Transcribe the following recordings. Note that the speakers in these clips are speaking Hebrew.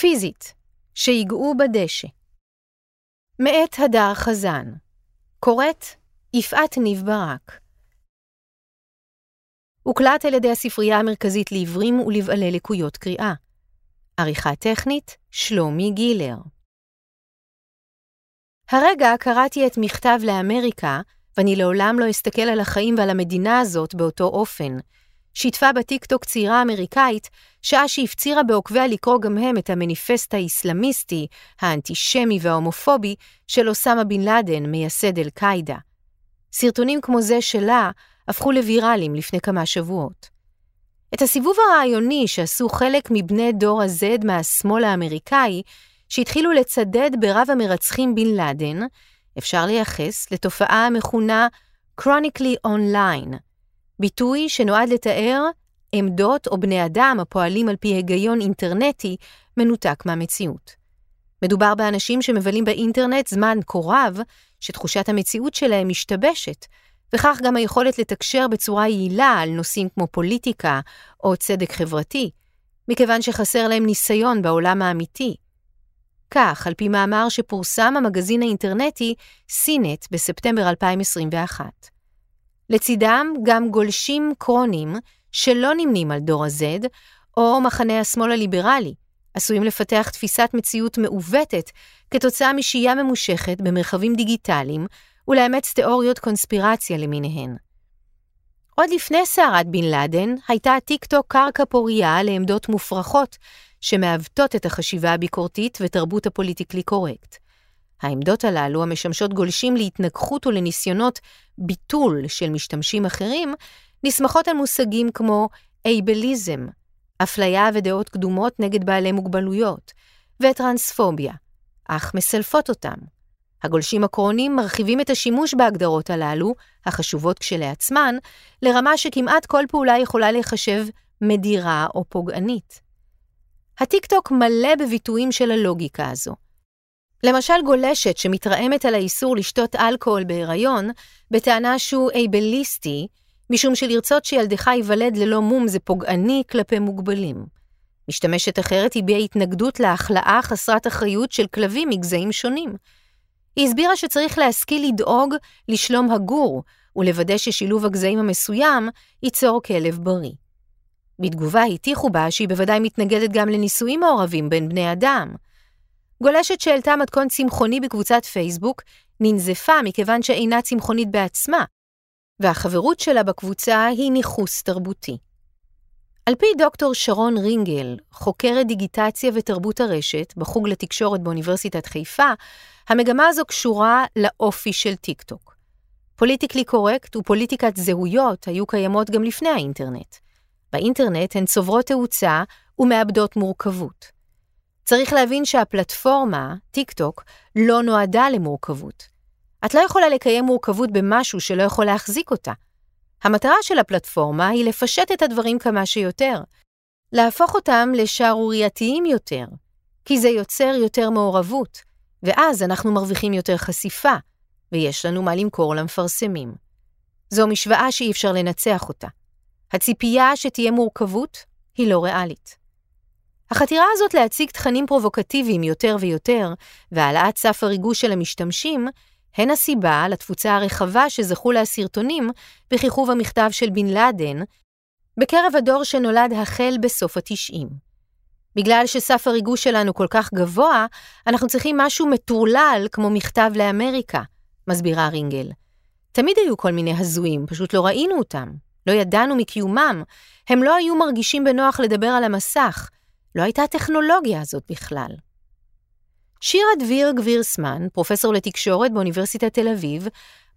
פיזית, שיגעו בדשא. מאת הדר חזן. קוראת יפעת ניב ברק. הוקלט על ידי הספרייה המרכזית לעיוורים ולבעלי לקויות קריאה. עריכה טכנית, שלומי גילר. הרגע קראתי את מכתב לאמריקה, ואני לעולם לא אסתכל על החיים ועל המדינה הזאת באותו אופן. שיתפה בטיקטוק צעירה אמריקאית, שעה שהפצירה בעוקביה לקרוא גם הם את המניפסט האסלאמיסטי, האנטישמי וההומופובי של אוסמה בן לאדן, מייסד אל-קאעידה. סרטונים כמו זה שלה הפכו לוויראליים לפני כמה שבועות. את הסיבוב הרעיוני שעשו חלק מבני דור ה-Z מהשמאל האמריקאי, שהתחילו לצדד ברב המרצחים בן לאדן, אפשר לייחס לתופעה המכונה Chronically Online, ביטוי שנועד לתאר עמדות או בני אדם הפועלים על פי היגיון אינטרנטי מנותק מהמציאות. מדובר באנשים שמבלים באינטרנט זמן כה רב, שתחושת המציאות שלהם משתבשת, וכך גם היכולת לתקשר בצורה יעילה על נושאים כמו פוליטיקה או צדק חברתי, מכיוון שחסר להם ניסיון בעולם האמיתי. כך, על פי מאמר שפורסם המגזין האינטרנטי סינט בספטמבר 2021. לצידם גם גולשים כרוניים שלא נמנים על דור ה-Z, או מחנה השמאל הליברלי, עשויים לפתח תפיסת מציאות מעוותת כתוצאה משהייה ממושכת במרחבים דיגיטליים ולאמץ תיאוריות קונספירציה למיניהן. עוד לפני סערת בן לאדן, הייתה הטיקטוק קרקע פורייה לעמדות מופרכות, שמעוותות את החשיבה הביקורתית ותרבות הפוליטיקלי קורקט. העמדות הללו, המשמשות גולשים להתנגחות ולניסיונות ביטול של משתמשים אחרים, נסמכות על מושגים כמו אייבליזם, אפליה ודעות קדומות נגד בעלי מוגבלויות, וטרנספוביה, אך מסלפות אותם. הגולשים הקרונים מרחיבים את השימוש בהגדרות הללו, החשובות כשלעצמן, לרמה שכמעט כל פעולה יכולה להיחשב מדירה או פוגענית. הטיקטוק מלא בביטויים של הלוגיקה הזו. למשל גולשת שמתרעמת על האיסור לשתות אלכוהול בהיריון, בטענה שהוא אייבליסטי, משום שלרצות שילדך ייוולד ללא מום זה פוגעני כלפי מוגבלים. משתמשת אחרת הביעה התנגדות להחלאה חסרת אחריות של כלבים מגזעים שונים. היא הסבירה שצריך להשכיל לדאוג לשלום הגור, ולוודא ששילוב הגזעים המסוים ייצור כלב בריא. בתגובה הטיחו בה שהיא בוודאי מתנגדת גם לנישואים מעורבים בין בני אדם. גולשת שהעלתה מתכון צמחוני בקבוצת פייסבוק ננזפה מכיוון שאינה צמחונית בעצמה, והחברות שלה בקבוצה היא ניכוס תרבותי. על פי דוקטור שרון רינגל, חוקרת דיגיטציה ותרבות הרשת בחוג לתקשורת באוניברסיטת חיפה, המגמה הזו קשורה לאופי של טיקטוק. פוליטיקלי קורקט ופוליטיקת זהויות היו קיימות גם לפני האינטרנט. באינטרנט הן צוברות תאוצה ומאבדות מורכבות. צריך להבין שהפלטפורמה, טיקטוק, לא נועדה למורכבות. את לא יכולה לקיים מורכבות במשהו שלא יכול להחזיק אותה. המטרה של הפלטפורמה היא לפשט את הדברים כמה שיותר, להפוך אותם לשערורייתיים יותר, כי זה יוצר יותר מעורבות, ואז אנחנו מרוויחים יותר חשיפה, ויש לנו מה למכור למפרסמים. זו משוואה שאי אפשר לנצח אותה. הציפייה שתהיה מורכבות היא לא ריאלית. החתירה הזאת להציג תכנים פרובוקטיביים יותר ויותר, והעלאת סף הריגוש של המשתמשים, הן הסיבה לתפוצה הרחבה שזכו לה הסרטונים בכיכוב המכתב של בן לאדן, בקרב הדור שנולד החל בסוף התשעים. בגלל שסף הריגוש שלנו כל כך גבוה, אנחנו צריכים משהו מטורלל כמו מכתב לאמריקה, מסבירה רינגל. תמיד היו כל מיני הזויים, פשוט לא ראינו אותם, לא ידענו מקיומם, הם לא היו מרגישים בנוח לדבר על המסך, לא הייתה הטכנולוגיה הזאת בכלל. שירה דביר גבירסמן, פרופסור לתקשורת באוניברסיטת תל אביב,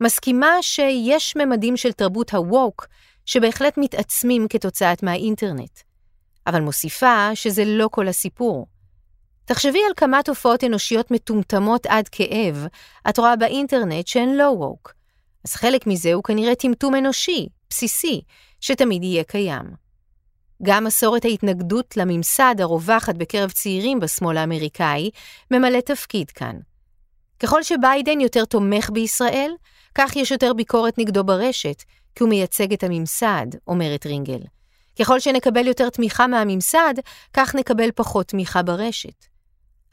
מסכימה שיש ממדים של תרבות ה-woke שבהחלט מתעצמים כתוצאת מהאינטרנט. אבל מוסיפה שזה לא כל הסיפור. תחשבי על כמה תופעות אנושיות מטומטמות עד כאב את רואה באינטרנט שהן לא woke. אז חלק מזה הוא כנראה טמטום אנושי, בסיסי, שתמיד יהיה קיים. גם מסורת ההתנגדות לממסד הרווחת בקרב צעירים בשמאל האמריקאי ממלא תפקיד כאן. ככל שביידן יותר תומך בישראל, כך יש יותר ביקורת נגדו ברשת, כי הוא מייצג את הממסד, אומרת רינגל. ככל שנקבל יותר תמיכה מהממסד, כך נקבל פחות תמיכה ברשת.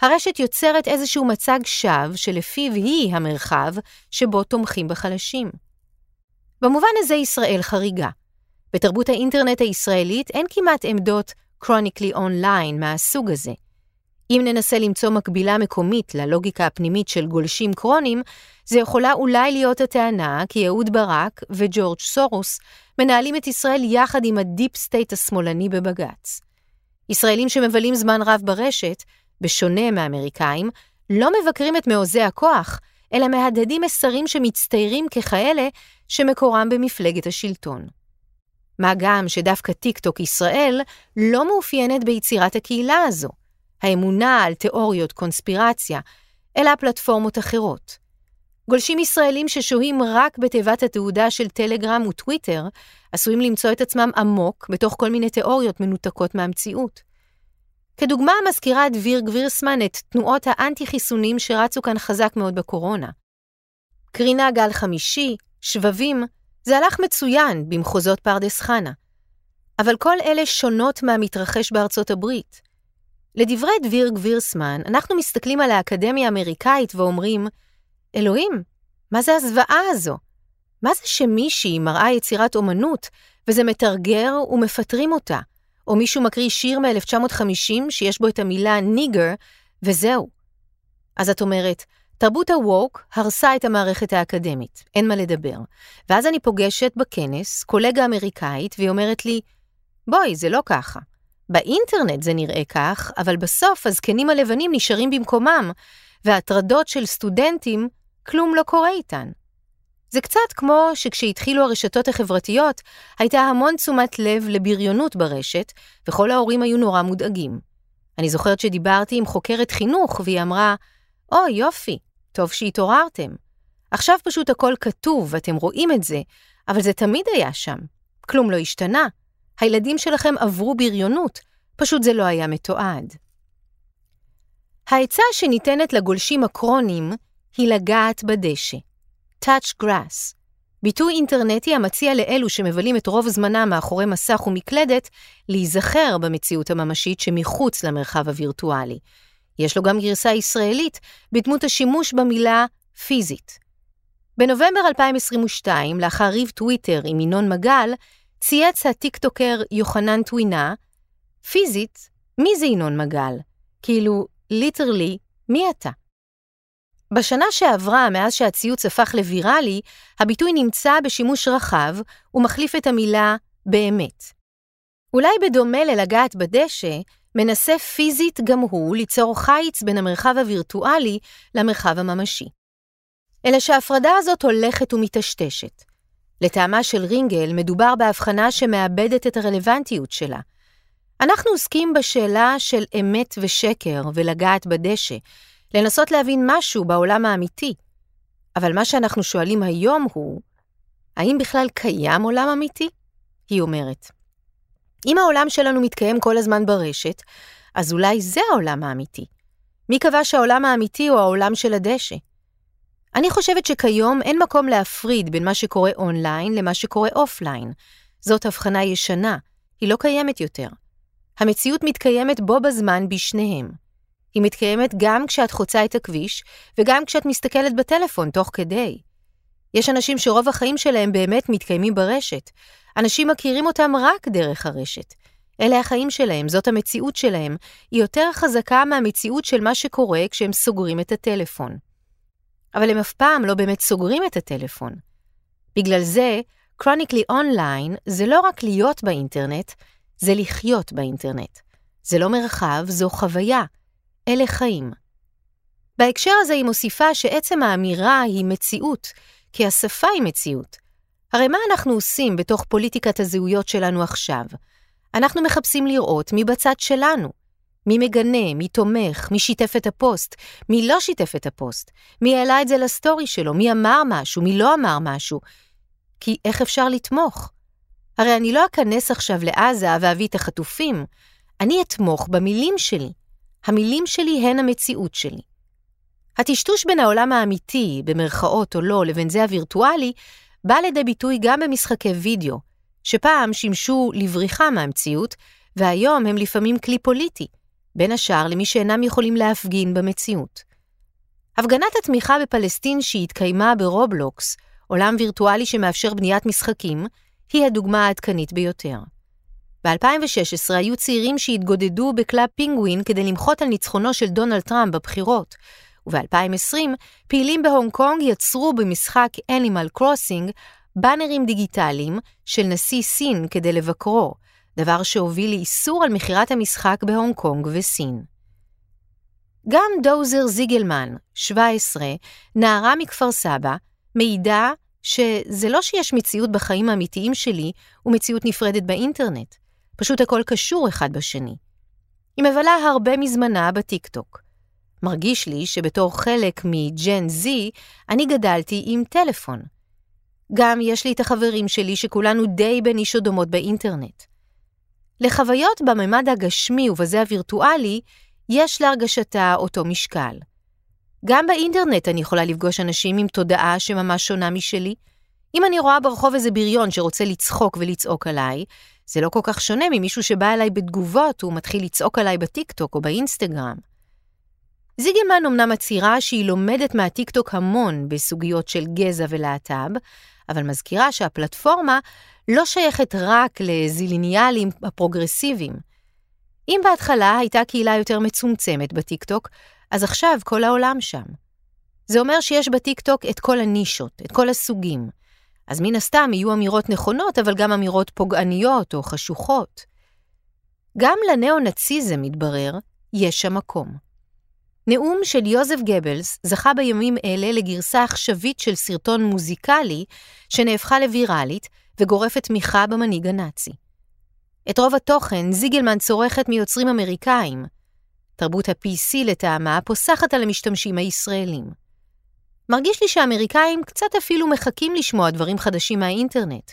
הרשת יוצרת איזשהו מצג שווא שלפיו היא המרחב שבו תומכים בחלשים. במובן הזה ישראל חריגה. בתרבות האינטרנט הישראלית אין כמעט עמדות chronically online מהסוג הזה. אם ננסה למצוא מקבילה מקומית ללוגיקה הפנימית של גולשים קרונים, זה יכולה אולי להיות הטענה כי אהוד ברק וג'ורג' סורוס מנהלים את ישראל יחד עם הדיפ סטייט השמאלני בבג"ץ. ישראלים שמבלים זמן רב ברשת, בשונה מאמריקאים, לא מבקרים את מעוזי הכוח, אלא מהדהדים מסרים שמצטיירים ככאלה שמקורם במפלגת השלטון. מה גם שדווקא טיקטוק ישראל לא מאופיינת ביצירת הקהילה הזו, האמונה על תיאוריות קונספירציה, אלא פלטפורמות אחרות. גולשים ישראלים ששוהים רק בתיבת התעודה של טלגרם וטוויטר, עשויים למצוא את עצמם עמוק בתוך כל מיני תיאוריות מנותקות מהמציאות. כדוגמה מזכירה דביר גבירסמן את תנועות האנטי-חיסונים שרצו כאן חזק מאוד בקורונה. קרינה גל חמישי, שבבים, זה הלך מצוין במחוזות פרדס חנה. אבל כל אלה שונות מהמתרחש בארצות הברית. לדברי דביר גבירסמן, אנחנו מסתכלים על האקדמיה האמריקאית ואומרים, אלוהים, מה זה הזוועה הזו? מה זה שמישהי מראה יצירת אומנות, וזה מתרגר ומפטרים אותה? או מישהו מקריא שיר מ-1950 שיש בו את המילה ניגר, וזהו. אז את אומרת, תרבות הווק הרסה את המערכת האקדמית, אין מה לדבר. ואז אני פוגשת בכנס קולגה אמריקאית, והיא אומרת לי, בואי, זה לא ככה. באינטרנט זה נראה כך, אבל בסוף הזקנים הלבנים נשארים במקומם, והטרדות של סטודנטים, כלום לא קורה איתן. זה קצת כמו שכשהתחילו הרשתות החברתיות, הייתה המון תשומת לב לבריונות ברשת, וכל ההורים היו נורא מודאגים. אני זוכרת שדיברתי עם חוקרת חינוך, והיא אמרה, או, יופי, טוב שהתעוררתם. עכשיו פשוט הכל כתוב, ואתם רואים את זה, אבל זה תמיד היה שם. כלום לא השתנה. הילדים שלכם עברו בריונות, פשוט זה לא היה מתועד. העצה שניתנת לגולשים הקרונים היא לגעת בדשא. touch grass. ביטוי אינטרנטי המציע לאלו שמבלים את רוב זמנם מאחורי מסך ומקלדת, להיזכר במציאות הממשית שמחוץ למרחב הווירטואלי. יש לו גם גרסה ישראלית בדמות השימוש במילה פיזית. בנובמבר 2022, לאחר ריב טוויטר עם ינון מגל, צייץ הטיקטוקר יוחנן טווינה, פיזית, מי זה ינון מגל? כאילו, literally, מי אתה? בשנה שעברה, מאז שהציוץ הפך לוויראלי, הביטוי נמצא בשימוש רחב ומחליף את המילה באמת. אולי בדומה ללגעת בדשא, מנסה פיזית גם הוא ליצור חיץ בין המרחב הווירטואלי למרחב הממשי. אלא שההפרדה הזאת הולכת ומטשטשת. לטעמה של רינגל, מדובר בהבחנה שמאבדת את הרלוונטיות שלה. אנחנו עוסקים בשאלה של אמת ושקר ולגעת בדשא, לנסות להבין משהו בעולם האמיתי. אבל מה שאנחנו שואלים היום הוא, האם בכלל קיים עולם אמיתי? היא אומרת. אם העולם שלנו מתקיים כל הזמן ברשת, אז אולי זה העולם האמיתי. מי קבע שהעולם האמיתי הוא העולם של הדשא? אני חושבת שכיום אין מקום להפריד בין מה שקורה אונליין למה שקורה אופליין. זאת הבחנה ישנה, היא לא קיימת יותר. המציאות מתקיימת בו בזמן בשניהם. היא מתקיימת גם כשאת חוצה את הכביש, וגם כשאת מסתכלת בטלפון תוך כדי. יש אנשים שרוב החיים שלהם באמת מתקיימים ברשת. אנשים מכירים אותם רק דרך הרשת. אלה החיים שלהם, זאת המציאות שלהם. היא יותר חזקה מהמציאות של מה שקורה כשהם סוגרים את הטלפון. אבל הם אף פעם לא באמת סוגרים את הטלפון. בגלל זה, Chronically Online זה לא רק להיות באינטרנט, זה לחיות באינטרנט. זה לא מרחב, זו חוויה. אלה חיים. בהקשר הזה היא מוסיפה שעצם האמירה היא מציאות, כי השפה היא מציאות. הרי מה אנחנו עושים בתוך פוליטיקת הזהויות שלנו עכשיו? אנחנו מחפשים לראות מי בצד שלנו. מי מגנה, מי תומך, מי שיתף את הפוסט, מי לא שיתף את הפוסט, מי העלה את זה לסטורי שלו, מי אמר משהו, מי לא אמר משהו. כי איך אפשר לתמוך? הרי אני לא אכנס עכשיו לעזה ואביא את החטופים, אני אתמוך במילים שלי. המילים שלי הן המציאות שלי. הטשטוש בין העולם האמיתי, במרכאות או לא, לבין זה הווירטואלי, בא לידי ביטוי גם במשחקי וידאו, שפעם שימשו לבריחה מהמציאות, והיום הם לפעמים כלי פוליטי, בין השאר למי שאינם יכולים להפגין במציאות. הפגנת התמיכה בפלסטין שהתקיימה ברובלוקס, עולם וירטואלי שמאפשר בניית משחקים, היא הדוגמה העדכנית ביותר. ב-2016 היו צעירים שהתגודדו ב Club Penguin כדי למחות על ניצחונו של דונלד טראמפ בבחירות, וב-2020 פעילים בהונג קונג יצרו במשחק Animal Crossing באנרים דיגיטליים של נשיא סין כדי לבקרו, דבר שהוביל לאיסור על מכירת המשחק בהונג קונג וסין. גם דוזר זיגלמן, 17, נערה מכפר סבא, מעידה שזה לא שיש מציאות בחיים האמיתיים שלי ומציאות נפרדת באינטרנט, פשוט הכל קשור אחד בשני. היא מבלה הרבה מזמנה בטיקטוק. מרגיש לי שבתור חלק מג'ן זי, אני גדלתי עם טלפון. גם יש לי את החברים שלי שכולנו די בנישות דומות באינטרנט. לחוויות בממד הגשמי ובזה הווירטואלי, יש להרגשתה אותו משקל. גם באינטרנט אני יכולה לפגוש אנשים עם תודעה שממש שונה משלי. אם אני רואה ברחוב איזה בריון שרוצה לצחוק ולצעוק עליי, זה לא כל כך שונה ממישהו שבא אליי בתגובות ומתחיל לצעוק עליי בטיקטוק או באינסטגרם. זיגלמן אמנם מצהירה שהיא לומדת מהטיקטוק המון בסוגיות של גזע ולהט"ב, אבל מזכירה שהפלטפורמה לא שייכת רק לזיליניאלים הפרוגרסיביים. אם בהתחלה הייתה קהילה יותר מצומצמת בטיקטוק, אז עכשיו כל העולם שם. זה אומר שיש בטיקטוק את כל הנישות, את כל הסוגים. אז מן הסתם יהיו אמירות נכונות, אבל גם אמירות פוגעניות או חשוכות. גם לנאו-נאציזם, מתברר, יש שם מקום. נאום של יוזף גבלס זכה בימים אלה לגרסה עכשווית של סרטון מוזיקלי שנהפכה לוויראלית וגורפת תמיכה במנהיג הנאצי. את רוב התוכן זיגלמן צורכת מיוצרים אמריקאים. תרבות ה-PC לטעמה פוסחת על המשתמשים הישראלים. מרגיש לי שהאמריקאים קצת אפילו מחכים לשמוע דברים חדשים מהאינטרנט,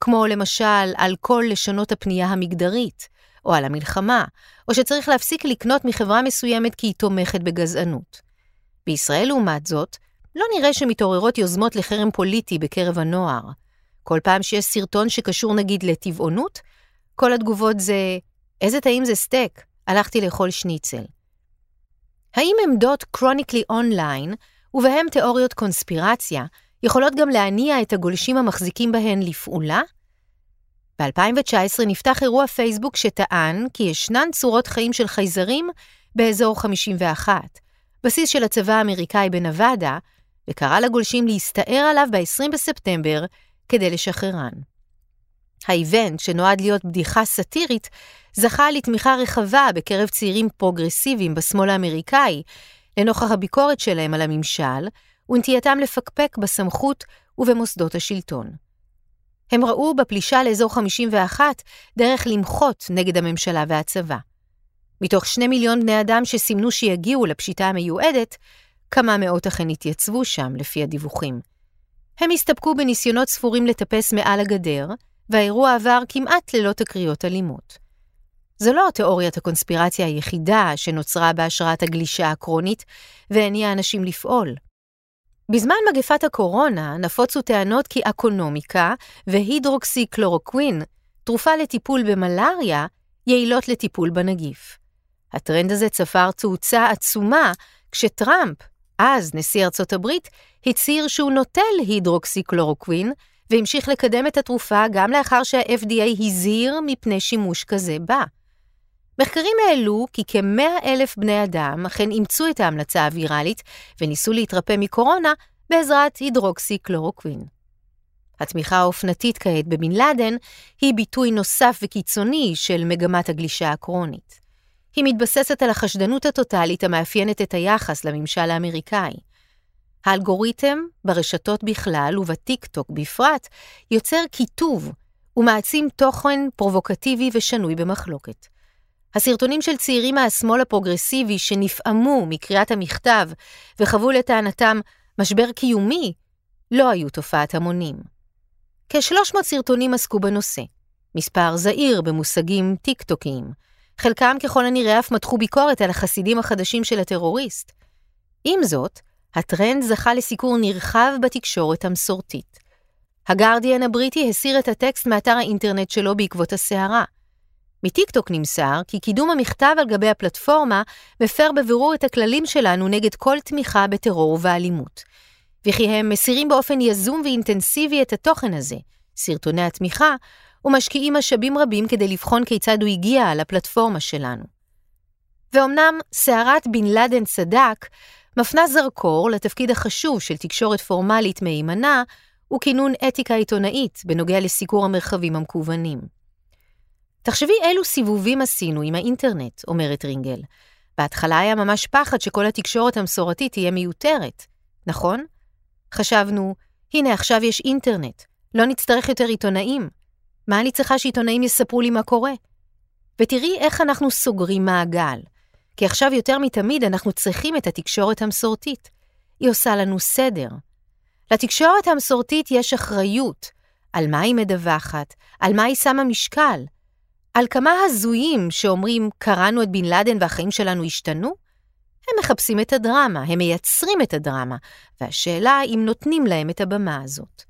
כמו למשל על כל לשונות הפנייה המגדרית, או על המלחמה, או שצריך להפסיק לקנות מחברה מסוימת כי היא תומכת בגזענות. בישראל, לעומת זאת, לא נראה שמתעוררות יוזמות לחרם פוליטי בקרב הנוער. כל פעם שיש סרטון שקשור נגיד לטבעונות, כל התגובות זה, איזה טעים זה סטייק, הלכתי לאכול שניצל. האם עמדות כרוניקלי אונליין, ובהם תיאוריות קונספירציה, יכולות גם להניע את הגולשים המחזיקים בהן לפעולה? ב-2019 נפתח אירוע פייסבוק שטען כי ישנן צורות חיים של חייזרים באזור 51, בסיס של הצבא האמריקאי בנבדה, וקרא לגולשים להסתער עליו ב-20 בספטמבר כדי לשחררן. האיבנט, שנועד להיות בדיחה סאטירית, זכה לתמיכה רחבה בקרב צעירים פרוגרסיביים בשמאל האמריקאי, לנוכח הביקורת שלהם על הממשל, ונטייתם לפקפק בסמכות ובמוסדות השלטון. הם ראו בפלישה לאזור 51 דרך למחות נגד הממשלה והצבא. מתוך שני מיליון בני אדם שסימנו שיגיעו לפשיטה המיועדת, כמה מאות אכן התייצבו שם, לפי הדיווחים. הם הסתפקו בניסיונות ספורים לטפס מעל הגדר, והאירוע עבר כמעט ללא תקריות אלימות. זו לא תיאוריית הקונספירציה היחידה שנוצרה בהשראת הגלישה הקרונית והניעה אנשים לפעול. בזמן מגפת הקורונה נפוצו טענות כי אקונומיקה והידרוקסי-קלורוקווין, תרופה לטיפול במלאריה, יעילות לטיפול בנגיף. הטרנד הזה צפר תאוצה עצומה כשטראמפ, אז נשיא ארצות הברית, הצהיר שהוא נוטל הידרוקסי-קלורוקווין, והמשיך לקדם את התרופה גם לאחר שה-FDA הזהיר מפני שימוש כזה בה. מחקרים העלו כי כ-100 אלף בני אדם אכן אימצו את ההמלצה הוויראלית וניסו להתרפא מקורונה בעזרת הידרוקסי קלורוקווין. התמיכה האופנתית כעת בבן לאדן היא ביטוי נוסף וקיצוני של מגמת הגלישה הכרונית. היא מתבססת על החשדנות הטוטלית המאפיינת את היחס לממשל האמריקאי. האלגוריתם, ברשתות בכלל ובטיקטוק בפרט, יוצר קיטוב ומעצים תוכן פרובוקטיבי ושנוי במחלוקת. הסרטונים של צעירים מהשמאל הפרוגרסיבי שנפעמו מקריאת המכתב וחוו לטענתם משבר קיומי, לא היו תופעת המונים. כ-300 סרטונים עסקו בנושא, מספר זעיר במושגים טיקטוקיים, חלקם ככל הנראה אף מתחו ביקורת על החסידים החדשים של הטרוריסט. עם זאת, הטרנד זכה לסיקור נרחב בתקשורת המסורתית. הגרדיאן הבריטי הסיר את הטקסט מאתר האינטרנט שלו בעקבות הסערה. מטיקטוק נמסר כי קידום המכתב על גבי הפלטפורמה מפר בבירור את הכללים שלנו נגד כל תמיכה בטרור ובאלימות, וכי הם מסירים באופן יזום ואינטנסיבי את התוכן הזה, סרטוני התמיכה, ומשקיעים משאבים רבים כדי לבחון כיצד הוא הגיע לפלטפורמה שלנו. ואומנם סערת בן לאדן צדק מפנה זרקור לתפקיד החשוב של תקשורת פורמלית מהימנה וכינון אתיקה עיתונאית בנוגע לסיקור המרחבים המקוונים. תחשבי אילו סיבובים עשינו עם האינטרנט, אומרת רינגל. בהתחלה היה ממש פחד שכל התקשורת המסורתית תהיה מיותרת, נכון? חשבנו, הנה עכשיו יש אינטרנט, לא נצטרך יותר עיתונאים. מה אני צריכה שעיתונאים יספרו לי מה קורה? ותראי איך אנחנו סוגרים מעגל. כי עכשיו יותר מתמיד אנחנו צריכים את התקשורת המסורתית. היא עושה לנו סדר. לתקשורת המסורתית יש אחריות על מה היא מדווחת, על מה היא שמה משקל, על כמה הזויים שאומרים קראנו את בן לאדן והחיים שלנו השתנו? הם מחפשים את הדרמה, הם מייצרים את הדרמה, והשאלה אם נותנים להם את הבמה הזאת.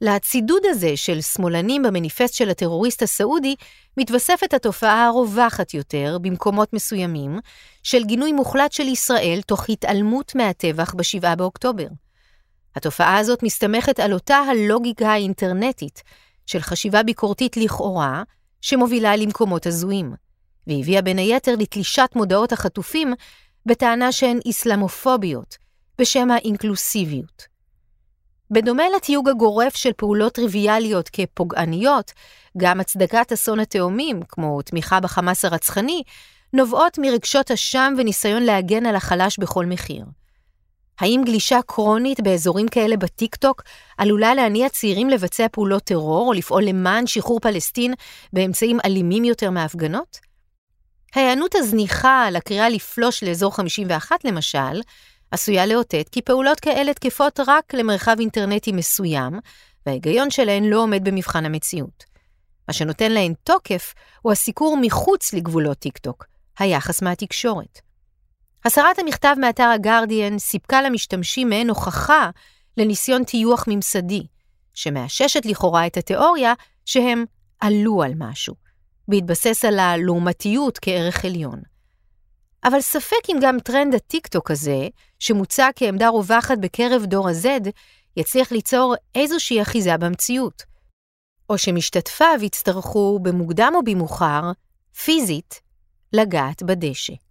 לצידוד הזה של שמאלנים במניפסט של הטרוריסט הסעודי, מתווספת התופעה הרווחת יותר, במקומות מסוימים, של גינוי מוחלט של ישראל תוך התעלמות מהטבח ב-7 באוקטובר. התופעה הזאת מסתמכת על אותה הלוגיקה האינטרנטית של חשיבה ביקורתית לכאורה, שמובילה למקומות הזויים, והביאה בין היתר לתלישת מודעות החטופים בטענה שהן אסלאמופוביות, בשם האינקלוסיביות. בדומה לתיוג הגורף של פעולות טריוויאליות כפוגעניות, גם הצדקת אסון התאומים, כמו תמיכה בחמאס הרצחני, נובעות מרגשות אשם וניסיון להגן על החלש בכל מחיר. האם גלישה כרונית באזורים כאלה בטיקטוק עלולה להניע צעירים לבצע פעולות טרור או לפעול למען שחרור פלסטין באמצעים אלימים יותר מהפגנות? ההיענות הזניחה על הקריאה לפלוש לאזור 51, למשל, עשויה לאותת כי פעולות כאלה תקפות רק למרחב אינטרנטי מסוים, וההיגיון שלהן לא עומד במבחן המציאות. מה שנותן להן תוקף הוא הסיקור מחוץ לגבולות טיקטוק, היחס מהתקשורת. הסרת המכתב מאתר הגרדיאן סיפקה למשתמשים מעין הוכחה לניסיון טיוח ממסדי, שמאששת לכאורה את התיאוריה שהם עלו על משהו, בהתבסס על הלעומתיות כערך עליון. אבל ספק אם גם טרנד הטיקטוק הזה, שמוצע כעמדה רווחת בקרב דור ה-Z, יצליח ליצור איזושהי אחיזה במציאות. או שמשתתפיו יצטרכו, במוקדם או במאוחר, פיזית, לגעת בדשא.